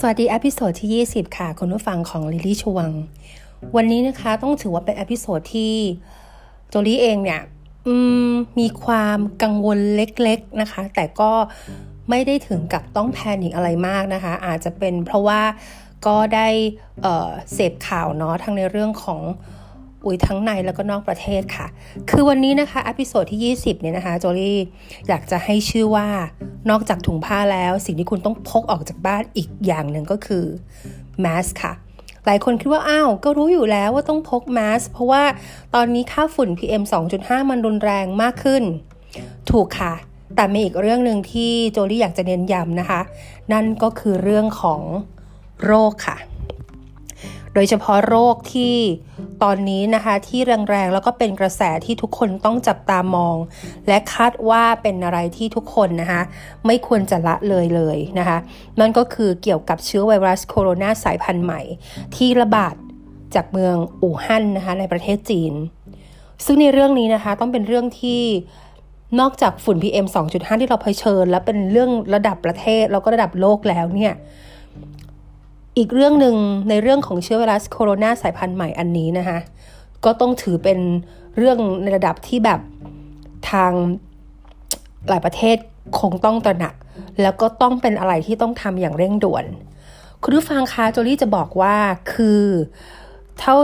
สวัสดี episode ที่ 20 ค่ะคุณผู้ฟังของลิลี่ชวง วันนี้นะคะต้องถือว่าเป็น episode ที่โจลี่เองเนี่ยมีความกังวลเล็กๆนะคะ แต่ก็ไม่ได้ถึงกับต้อง panic อะไรมากนะคะ อาจจะเป็นเพราะว่าก็ได้เสพข่าวเนาะทั้งในเรื่องของ อุ้ยทั้งในแล้วก็นอกประเทศค่ะ คือวันนี้นะคะ episode ที่ 20 เนี่ยนะคะ โจลี่อยากจะให้ชื่อว่านอกจากถุงผ้าแล้ว สิ่งที่คุณต้องพกออกจากบ้านอีกอย่างหนึ่งก็คือแมสค่ะ หลายคนคิดว่า อ้าว ก็รู้อยู่แล้วว่าต้องพกแมสเพราะว่าตอนนี้ค่าฝุ่น PM 2.5 มันรุนแรงมากขึ้น ถูกค่ะ แต่มีอีกเรื่องหนึ่งที่โจลี่อยากจะเน้นย้ำนะคะ นั่นก็คือเรื่องของโรคค่ะ โดยเฉพาะโรคที่ตอนนี้นะคะที่แรงๆ แล้วก็เป็นกระแสที่ทุกคนต้องจับตามอง และคาดว่าเป็นอะไรที่ทุกคนนะคะไม่ควรจะละเลยเลยนะคะนั่นก็คือเกี่ยวกับเชื้อไวรัสโคโรนาสายพันธุ์ใหม่ ที่ระบาดจากเมืองอู่ฮั่นนะคะในประเทศจีน ซึ่งในเรื่องนี้นะคะต้องเป็นเรื่องที่นอกจากฝุ่น PM 2.5 ที่เราเผชิญ และเป็นเรื่องระดับประเทศแล้วก็ระดับโลกแล้วเนี่ย อีกเรื่องหนึ่งในเรื่องของเชื้อไวรัสโคโรนาสายพันธุ์ใหม่อันนี้นะคะก็ต้องถือเป็นเรื่องในระดับที่แบบทางหลายประเทศคงต้องตระหนัก แล้วก็ต้องเป็นอะไรที่ต้องทำอย่างเร่งด่วน คุณผู้ฟังคะโจลี่จะบอกว่าคือเท่า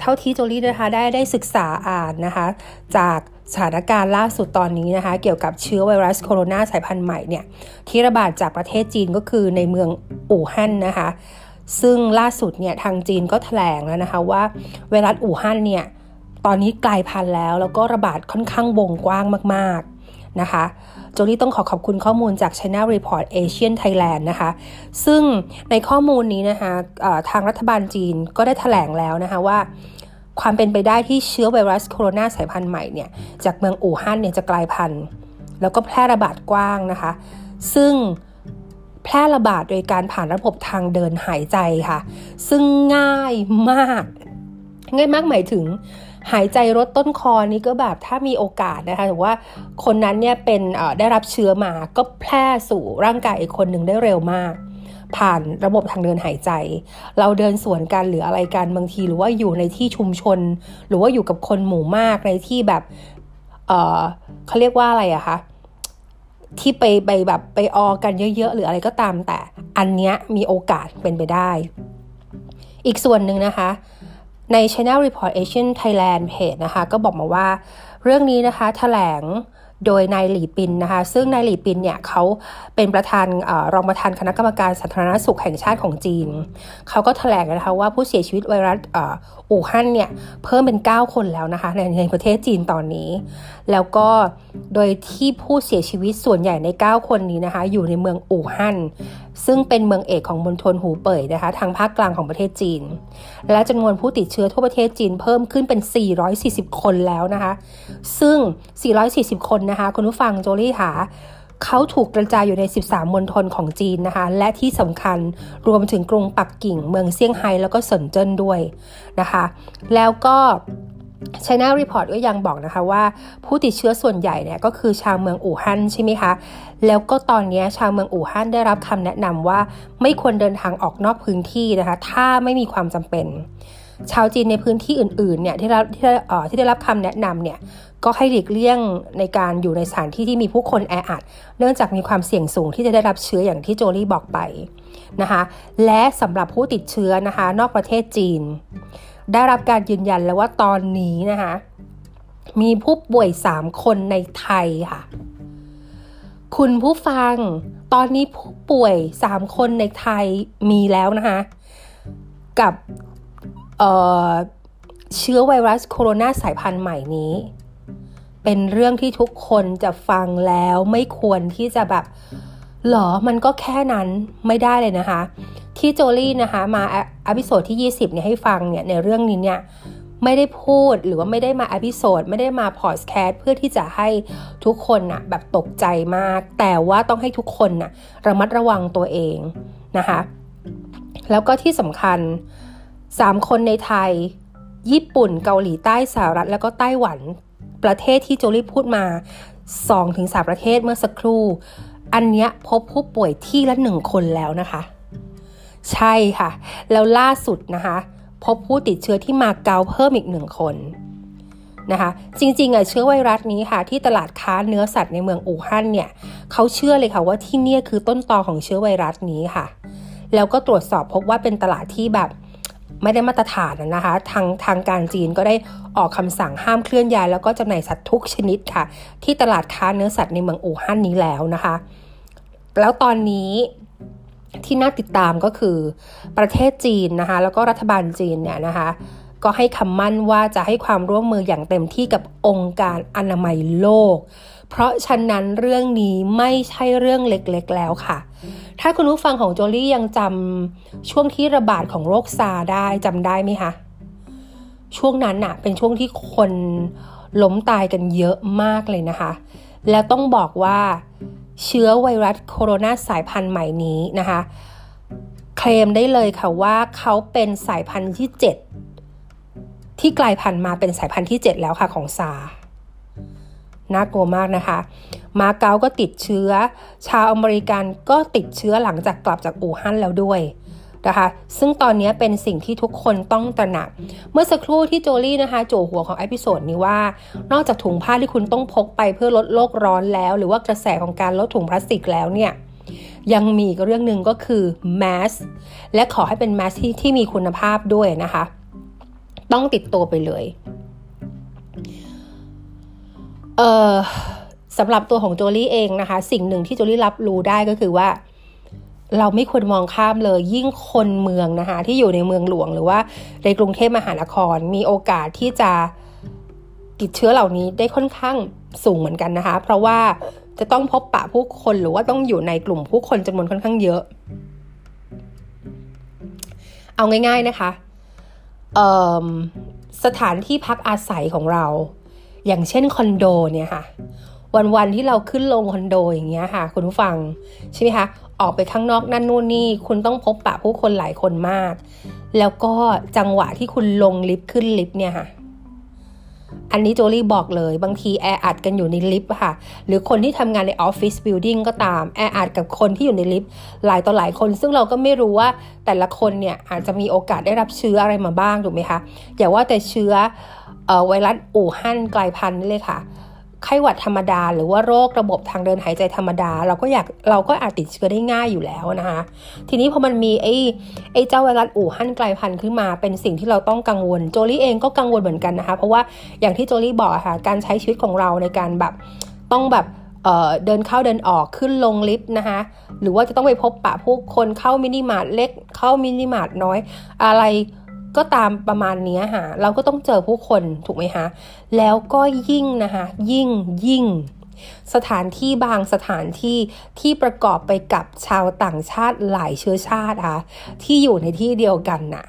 เท่าที่โจลี่นะคะได้ได้ศึกษาอ่านนะคะ จากสถานการณ์ล่าสุดตอนนี้นะคะ เกี่ยวกับเชื้อไวรัสโคโรนาสายพันธุ์ใหม่เนี่ยที่ระบาดจากประเทศจีนก็คือในเมืองอู่ฮั่นนะคะ ซึ่งล่าสุดเนี่ยทางจีนก็แถลงแล้วนะคะว่าไวรัสอู่ฮั่นเนี่ยตอนนี้กลายพันธุ์แล้ว แล้วก็ระบาดค่อนข้างวงกว้างมากๆนะคะโจลี่ต้องขอขอบคุณข้อมูลจาก China Report Asian Thailand นะคะ ซึ่งในข้อมูลนี้นะคะทางรัฐบาลจีนก็ได้แถลงแล้วนะคะว่า ความเป็นไปได้ที่เชื้อไวรัสโคโรนาสายพันธุ์ใหม่เนี่ยจากเมืองอู่ฮั่นเนี่ยจะกลายพันธุ์ แล้วก็แพร่ระบาดกว้างนะคะ ซึ่ง แพร่ระบาดโดยการผ่านระบบทางเดินหายใจค่ะ ซึ่งง่ายมาก ง่ายมากหมายถึงหายใจรดต้นคอนี้ก็แบบถ้ามีโอกาสนะคะถือว่าคนนั้นเนี่ยเป็นได้รับเชื้อมาก็แพร่สู่ร่างกายอีกคนหนึ่งได้เร็วมาก ผ่านระบบทางเดินหายใจ เราเดินสวนกันหรืออะไรกันบางที หรือว่าอยู่ในที่ชุมชน หรือว่าอยู่กับคนหมู่มากในที่แบบเเขาเรียกว่าอะไรอะคะ ที่ไปไปแบบไปออกันเยอะๆ หรืออะไรก็ตามแต่อันเนี้ยมีโอกาสเป็นไปได้ อีกส่วนหนึ่งนะคะ ใน Channel Report Asian Thailand Page นะคะ ก็บอกมาว่า เรื่องนี้นะคะถแถลง โดยนายหลีปินนะคะ ซึ่งนายหลีปินเนี่ยเขาเป็นประธานอรองประธานคณะกรรมการสาธารณสุขแห่งชาติของจีน เขาก็ถแถลงนะคะว่าผู้เสียชีวิตไวรัสอู่ฮั่นเนี่ยเพิ่มเป็น 9 คนแล้วนะคะในในประเทศจีนตอนนี้ แล้วก็โดยที่ผู้เสียชีวิตส่วนใหญ่ใน 9 คนนี้นะคะ อยู่ในเมืองอู่ฮั่น ซึ่งเป็นเมืองเอกของมณฑลหูเป่ยนะคะ ทางภาคกลางของประเทศจีน และจำนวนผู้ติดเชื้อทั่วประเทศจีนเพิ่มขึ้นเป็น 440 คนแล้วนะคะ ซึ่ง 440 คนนะคะ คุณผู้ฟังโจลี่ค่ะเขาถูกกระจายอยู่ใน 13 มณฑลของจีนนะคะ และที่สำคัญรวมถึงกรุงปักกิ่ง เมืองเซี่ยงไฮ้แล้วก็เซินเจิ้นด้วยนะคะ แล้วก็ China Report ก็ยังบอกนะคะว่าผู้ติดเชื้อส่วนใหญ่เนี่ยก็คือชาวเมืองอู่ฮั่นใช่ไหมคะ แล้วก็ตอนนี้ชาวเมืองอู่ฮั่นได้รับคำแนะนำว่าไม่ควรเดินทางออกนอกพื้นที่นะคะ ถ้าไม่มีความจำเป็น ชาวจีนในพื้นที่อื่นๆเนี่ยที่ได้ที่ได้ที่ได้รับคำแนะนำเนี่ยก็ให้หลีกเลี่ยงในการอยู่ในสถานที่ที่มีผู้คนแออัด เนื่องจากมีความเสี่ยงสูงที่จะได้รับเชื้ออย่างที่โจลี่บอกไปนะคะ และสำหรับผู้ติดเชื้อนะคะ นอกประเทศจีน ได้รับการยืนยันแล้วว่าตอนนี้นะคะมีผู้ป่วย 3 คนในไทยค่ะ คุณผู้ฟัง ตอนนี้ผู้ป่วย 3 คนในไทยมีแล้วนะคะ กับเชื้อไวรัสโคโรนาสายพันธุ์ใหม่นี้ เป็นเรื่องที่ทุกคนจะฟังแล้วไม่ควรที่จะแบบหรอมันก็แค่นั้นไม่ได้เลยนะคะ ที่โจลี่นะคะมา episode ที่ 20เนี่ยให้ฟังเนี่ยในเรื่องนี้เนี่ยไม่ได้พูดหรือว่าไม่ได้มา episode ไม่ได้มาพอดแคสต์เพื่อที่จะให้ทุกคนนะ่ะแบบตกใจมาก แต่ว่าต้องให้ทุกคนนะ่ะระมัดระวังตัวเองนะคะ แล้วก็ที่สำคัญ 3 คนในไทย ญี่ปุ่นเกาหลีใต้สหรัฐ แล้วก็ไต้หวันประเทศที่โจลี่พูดมา 2-3 ประเทศเมื่อสักครู่ อันเนี้ยพบผู้ป่วยที่ละหนึ่งคนแล้วนะคะ ใช่ค่ะ แล้วล่าสุดนะคะ พบผู้ติดเชื้อที่มาเกาเพิ่มอีกหนึ่งคนนะคะจริงๆอะเชื้อไวรัสนี้ค่ะ ที่ตลาดค้าเนื้อสัตว์ในเมืองอู่ฮั่นเนี่ยเขาเชื่อเลยค่ะว่าที่นี่คือต้นตอของเชื้อไวรัสนี้ค่ะ แล้วก็ตรวจสอบพบว่าเป็นตลาดที่แบบไม่ได้มาตรฐานนะคะทางทางการจีนก็ได้ออกคำสั่งห้ามเคลื่อนย้ายแล้วก็จำหน่ายสัตว์ทุกชนิดค่ะ ที่ตลาดค้าเนื้อสัตว์ในเมืองอู่ฮั่นนี้แล้วนะคะ แล้วตอนนี้ ที่น่าติดตามก็คือประเทศจีนนะคะ แล้วก็รัฐบาลจีนเนี่ยนะคะก็ให้คำมั่นว่าจะให้ความร่วมมืออย่างเต็มที่กับองค์การอนามัยโลก เพราะฉะนั้นเรื่องนี้ไม่ใช่เรื่องเล็กๆแล้วค่ะ ถ้าคุณผู้ฟังของโจลี่ยังจำช่วงที่ระบาดของโรคซาได้จำได้ไหมคะ ช่วงนั้นน่ะเป็นช่วงที่คนล้มตายกันเยอะมากเลยนะคะ แล้วต้องบอกว่า เชื้อไวรัสโคโรนาสายพันธุ์ใหม่นี้นะคะ เคลมได้เลยค่ะว่าเขาเป็นสายพันธุ์ที่ 7 ที่กลายพันธุ์มาเป็นสายพันธุ์ที่ 7 แล้วค่ะของ SARS น่ากลัวมากนะคะ มาเก๊าก็ติดเชื้อ ชาวอเมริกันก็ติดเชื้อหลังจากกลับจากอู่ฮั่นแล้วด้วย นะคะ ซึ่งตอนนี้เป็นสิ่งที่ทุกคนต้องตระหนัก เมื่อสักครู่ที่โจลี่นะคะจั่วหัวของ episode นี้ว่า นอกจากถุงผ้าที่คุณต้องพกไปเพื่อลดโลกร้อนแล้ว หรือว่ากระแสของการลดถุงพลาสติกแล้วเนี่ยยังมีอีกเรื่องหนึ่งก็คือแมสและขอให้เป็นแมสที่ที่มีคุณภาพด้วยนะคะ ต้องติดตัวไปเลยเออสำหรับตัวของโจลี่เองนะคะ สิ่งหนึ่งที่โจลี่รับรู้ได้ก็คือว่า เราไม่ควรมองข้ามเลยยิ่งคนเมืองนะคะที่อยู่ในเมืองหลวง หรือว่าในกรุงเทพมหานคร มีโอกาสที่จะติดเชื้อเหล่านี้ได้ค่อนข้างสูงเหมือนกันนะคะ เพราะว่าจะต้องพบปะผู้คนหรือว่าต้องอยู่ในกลุ่มผู้คนจำนวนค่อนข้างเยอะ เอาง่าย ๆนะคะสถานที่พักอาศัยของเรา อย่างเช่นคอนโดเนี่ยค่ะวันๆที่เราขึ้นลงคอนโดอย่างเงี้ยค่ะ คุณผู้ฟังใช่ไหมคะ ออกไปข้างนอกนั่นนู่นนี่ คุณต้องพบปะผู้คนหลายคนมาก แล้วก็จังหวะที่คุณลงลิฟต์ขึ้นลิฟต์เนี่ยค่ะ อันนี้โจลี่บอกเลย บางทีแออัดกันอยู่ในลิฟต์ค่ะ หรือคนที่ทำงานในออฟฟิศบิลดิ่งก็ตามแออัดกับคนที่อยู่ในลิฟต์หลายต่อหลายคน ซึ่งเราก็ไม่รู้ว่าแต่ละคนเนี่ยอาจจะมีโอกาสได้รับเชื้ออะไรมาบ้างถูกไหมคะอย่าว่าแต่เชื้อไวรัสอู่ฮั่นกลายพันธุ์นี่เลยค่ะ ไข้หวัดธรรมดา หรือว่าโรคระบบทางเดินหายใจธรรมดา เราก็อยากเราก็อาจติดเชื้อได้ง่ายอยู่แล้วนะคะ ทีนี้พอมันมีไอ้ไอ้เจ้าไวรัสอู่ฮั่นกลายพันธุ์ขึ้นมาเป็นสิ่งที่เราต้องกังวลโจลี่เองก็กังวลเหมือนกันนะคะ เพราะว่าอย่างที่โจลี่บอกค่ะการใช้ชีวิตของเราในการแบบต้องแบบเดินเข้าเดินออกขึ้นลงลิฟต์นะคะหรือว่าจะต้องไปพบปะผู้คนเข้ามินิมาร์ทเล็กเข้ามินิมาร์ทน้อยอะไร ก็ตามประมาณนี้ค่ะ เราก็ต้องเจอผู้คนถูกไหมคะแล้วก็ยิ่งนะคะยิ่งยิ่ง สถานที่บางสถานที่ที่ประกอบไปกับชาวต่างชาติหลายเชื้อชาติค่ะที่อยู่ในที่เดียวกันน่ะ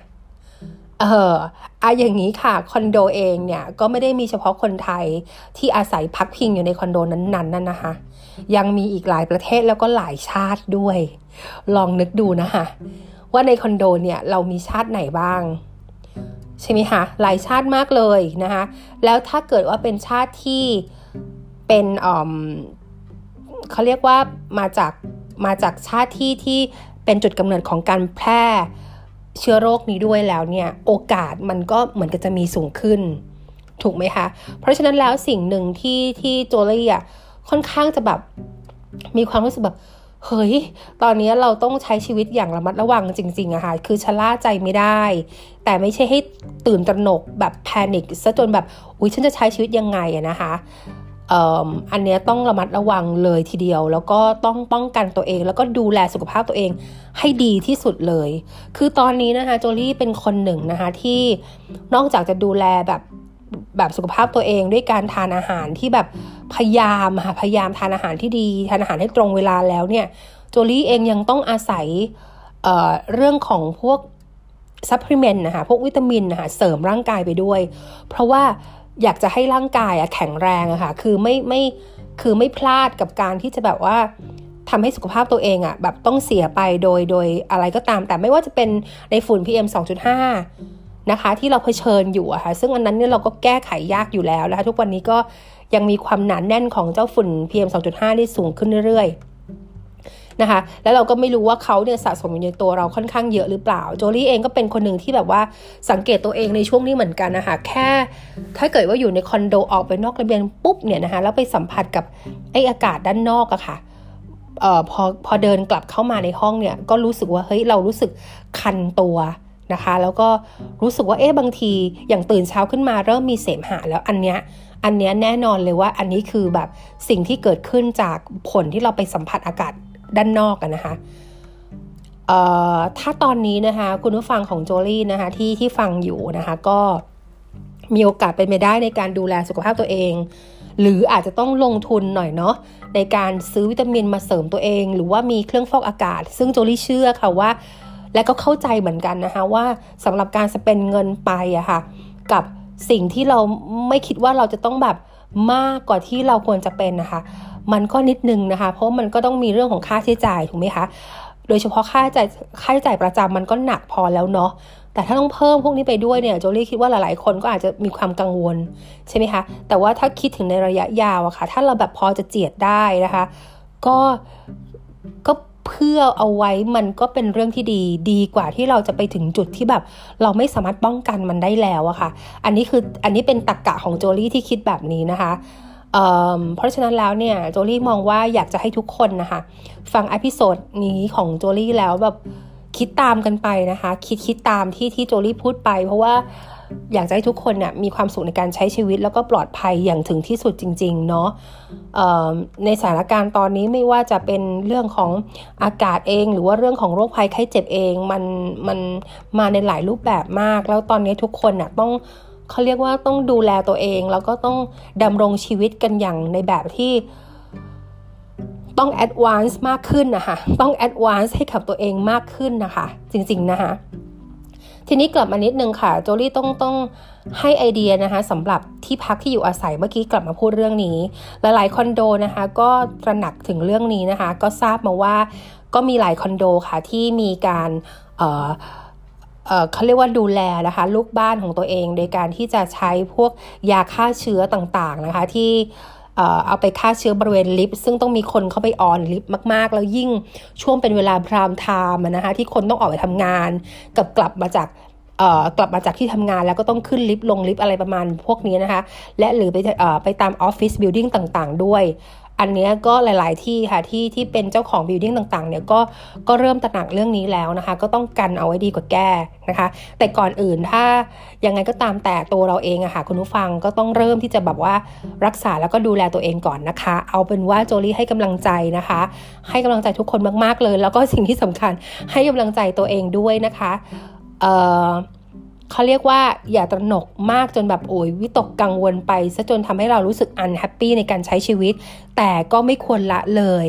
เอออะอย่างนี้ค่ะคอนโดเองเนี่ยก็ไม่ได้มีเฉพาะคนไทยที่อาศัยพักพิงอยู่ในคอนโดนั้นๆนั่นนะคะ ยังมีอีกหลายประเทศแล้วก็หลายชาติด้วย ลองนึกดูนะคะว่าในคอนโดเนี่ยเรามีชาติไหนบ้าง ใช่ไหมคะหลายชาติมากเลยนะคะแล้วถ้าเกิดว่าเป็นชาติที่เป็นเขาเรียกว่ามาจากมาจากชาติที่ที่เป็นจุดกำเนิดของการแพร่เชื้อโรคนี้ด้วยแล้วเนี่ยโอกาสมันก็เหมือนกับจะมีสูงขึ้น ถูกไหมคะ เพราะฉะนั้นแล้วสิ่งหนึ่งที่ที่โจลี่อะค่อนข้างจะแบบมีความรู้สึกแบบ เฮ้ย ตอนนี้เราต้องใช้ชีวิตอย่างระมัดระวังจริงๆอะค่ะ คือชะล่าใจไม่ได้ แต่ไม่ใช่ให้ตื่นตระหนกแบบแพนิคซะจนแบบ อุ้ยฉันจะใช้ชีวิตยังไงอะนะคะอันนี้ต้องระมัดระวังเลยทีเดียว แล้วก็ต้องป้องกันตัวเอง แล้วก็ดูแลสุขภาพตัวเองให้ดีที่สุดเลย คือตอนนี้นะคะโจลี่เป็นคนหนึ่งนะคะที่นอกจากจะดูแลแบบ แบบสุขภาพตัวเองด้วยการทานอาหารที่แบบพยายามค่ะพยายามทานอาหารที่ดี ทานอาหารให้ตรงเวลาแล้วเนี่ยโจลี่เองยังต้องอาศัยเเรื่องของพวกซัพพลีเมนต์นะคะพวกวิตามินนะคะเสริมร่างกายไปด้วย เพราะว่าอยากจะให้ร่างกายแข็งแรงอะค่ะคือไม่ไม่คือไม่พลาดกับการที่จะแบบว่าทำให้สุขภาพตัวเองอะแบบต้องเสียไปโดยโดยอะไรก็ตาม แต่ไม่ว่าจะเป็นในฝุ่น PM 2.5 นะคะ ที่เราเผชิญอยู่อะค่ะซึ่งอันนั้นเนี่ยเราก็แก้ไขยากอยู่แล้วนะคะทุกวันนี้ก็ยังมีความหนานแน่นของเจ้าฝุ่น PM 2.5นี่สูงขึ้นเรื่อยๆนะคะ แล้วเราก็ไม่รู้ว่าเขาเนี่ยสะสมอยู่ในตัวเราค่อนข้างเยอะหรือเปล่า โจลี่เองก็เป็นคนหนึ่งที่แบบว่าสังเกตตัวเองในช่วงนี้เหมือนกันนะคะแค่ถ้าเกิดว่าอยู่ในคอนโดออกไปนอกระเบียงปุ๊บเนี่ยนะคะแล้วไปสัมผัสกับไออากาศด้านนอกอะคะ่ะเอ่อพอพอเดินกลับเข้ามาในห้องเนี่ยก็รู้สึกว่าเฮ้ยเรารู้สึกคันตัว นะคะ แล้วก็รู้สึกว่าเอ๊ะบางทีอย่างตื่นเช้าขึ้นมาเริ่มมีเสมหะแล้วอันเนี้ยอันเนี้ยแน่นอนเลยว่าอันนี้คือแบบสิ่งที่เกิดขึ้นจากผลที่เราไปสัมผัสอากาศด้านนอกกันนะคะถ้าตอนนี้นะคะคุณผู้ฟังของโจลี่นะคะที่ที่ฟังอยู่นะคะก็มีโอกาสเป็นไปได้ในการดูแลสุขภาพตัวเอง หรืออาจจะต้องลงทุนหน่อยเนาะในการซื้อวิตามินมาเสริมตัวเอง หรือว่ามีเครื่องฟอกอากาศ ซึ่งโจลี่เชื่อค่ะว่า และก็เข้าใจเหมือนกันนะคะว่าสำหรับการสเปนเงินไปอะคะ่ะกับสิ่งที่เราไม่คิดว่าเราจะต้องแบบมากกว่าที่เราควรจะเป็นนะคะ มันก็นิดนึงนะคะ เพราะมันก็ต้องมีเรื่องของค่าใช้จ่ายถูกไหมคะโดยเฉพาะค่าใช้จ่ายค่าใช้จ่ายประจำมันก็หนักพอแล้วเนาะแต่ถ้าต้องเพิ่มพวกนี้ไปด้วยเนี่ยโจลี่คิดว่าหลายๆ คนก็อาจจะมีความกังวลใช่ไหมคะแต่ว่าถ้าคิดถึงในระยะยาวอะคะ่ะ ถ้าเราแบบพอจะเจียดได้นะคะ ก็ก็ เพื่อเอาไว้มันก็เป็นเรื่องที่ดี ดีกว่าที่เราจะไปถึงจุดที่แบบ เราไม่สามารถป้องกันมันได้แล้วอะคะ่ะ อันนี้คืออันนี้เป็นตรรกะของโจลี่ที่คิดแบบนี้นะคะเพราะฉะนั้นแล้วเนี่ยโจลี่มองว่าอยากจะให้ทุกคนนะคะ ฟัง episodeนี้ของโจลี่แล้วแบบคิดตามกันไปนะคะ คิดคิดตามที่ที่โจลี่พูดไป เพราะว่า อยากจะให้ทุกคนเนี่ยมีความสุขในการใช้ชีวิต แล้วก็ปลอดภัยอย่างถึงที่สุดจริง ๆ เนาะในสถานการณ์ตอนนี้ไม่ว่าจะเป็นเรื่องของอากาศเอง หรือว่าเรื่องของโรคภัยไข้เจ็บเองมันมันมาในหลายรูปแบบมาก แล้วตอนนี้ทุกคนน่ะต้องเขาเรียกว่าต้องดูแลตัวเอง แล้วก็ต้องดำรงชีวิตกันอย่างในแบบที่ต้อง advance มากขึ้นนะคะต้อง advance ให้กับตัวเองมากขึ้นนะคะ จริง ๆ นะคะ ทีนี้กลับมานิดนึงค่ะ โจลี่ต้องต้องให้ไอเดียนะคะสำหรับที่พักที่อยู่อาศัยเมื่อกี้กลับมาพูดเรื่องนี้ หลายๆคอนโดนะคะก็ตระหนักถึงเรื่องนี้นะคะ ก็ทราบมาว่าก็มีหลายคอนโดค่ะที่มีการเขาเรียกว่าดูแลนะคะลูกบ้านของตัวเอง โดยการที่จะใช้พวกยาฆ่าเชื้อต่างๆนะคะที่ เอาไปฆ่าเชื้อบริเวณลิฟต์ซึ่งต้องมีคนเข้าไป on ลิฟต์มาก ๆ แล้วยิ่งช่วงเป็นเวลา prime time นะคะที่คนต้องออกไปทำงานกับกลับมาจากกลับมาจากที่ทำงานแล้วก็ต้องขึ้นลิฟต์ลงลิฟต์อะไรประมาณพวกนี้นะคะ และหรือไปไปตาม office building ต่างๆ ด้วย อันนี้ก็หลาย ๆ ที่ค่ะที่ที่เป็นเจ้าของ building ต่าง ๆ เนี่ยก็ก็เริ่มตระหนักเรื่องนี้แล้วนะคะ ก็ต้องกันเอาไว้ดีกว่าแก้นะคะ แต่ก่อนอื่นถ้ายังไงก็ตามแต่ตัวเราเองอะค่ะคุณผู้ฟังก็ต้องเริ่มที่จะแบบว่ารักษาแล้วก็ดูแลตัวเองก่อนนะคะ เอาเป็นว่าโจลี่ให้กำลังใจนะคะ ให้กำลังใจทุกคนมาก ๆ เลย แล้วก็สิ่งที่สำคัญให้กำลังใจตัวเองด้วยนะคะเอ่อ เขาเรียกว่าอย่าตระหนกมากจนแบบโอยวิตกกังวลไปซะจนทำให้เรารู้สึกอันแฮปปี้ในการใช้ชีวิต แต่ก็ไม่ควรละเลย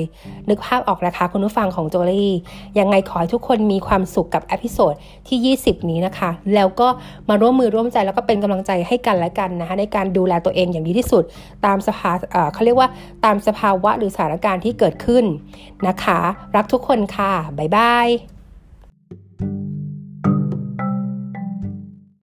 นึกภาพออกนะคะคุณผู้ฟังของโจลี่ยังไงขอให้ทุกคนมีความสุขกับ episode ที่ 20 นี้นะคะ แล้วก็มาร่วมมือร่วมใจแล้วก็เป็นกำลังใจให้กันและกันนะคะในการดูแลตัวเองอย่างดีที่สุด ตามสภาเขาเรียกว่าตามสภาวะหรือสถานการณ์ที่เกิดขึ้นนะคะ รักทุกคนค่ะบ๊ายบาย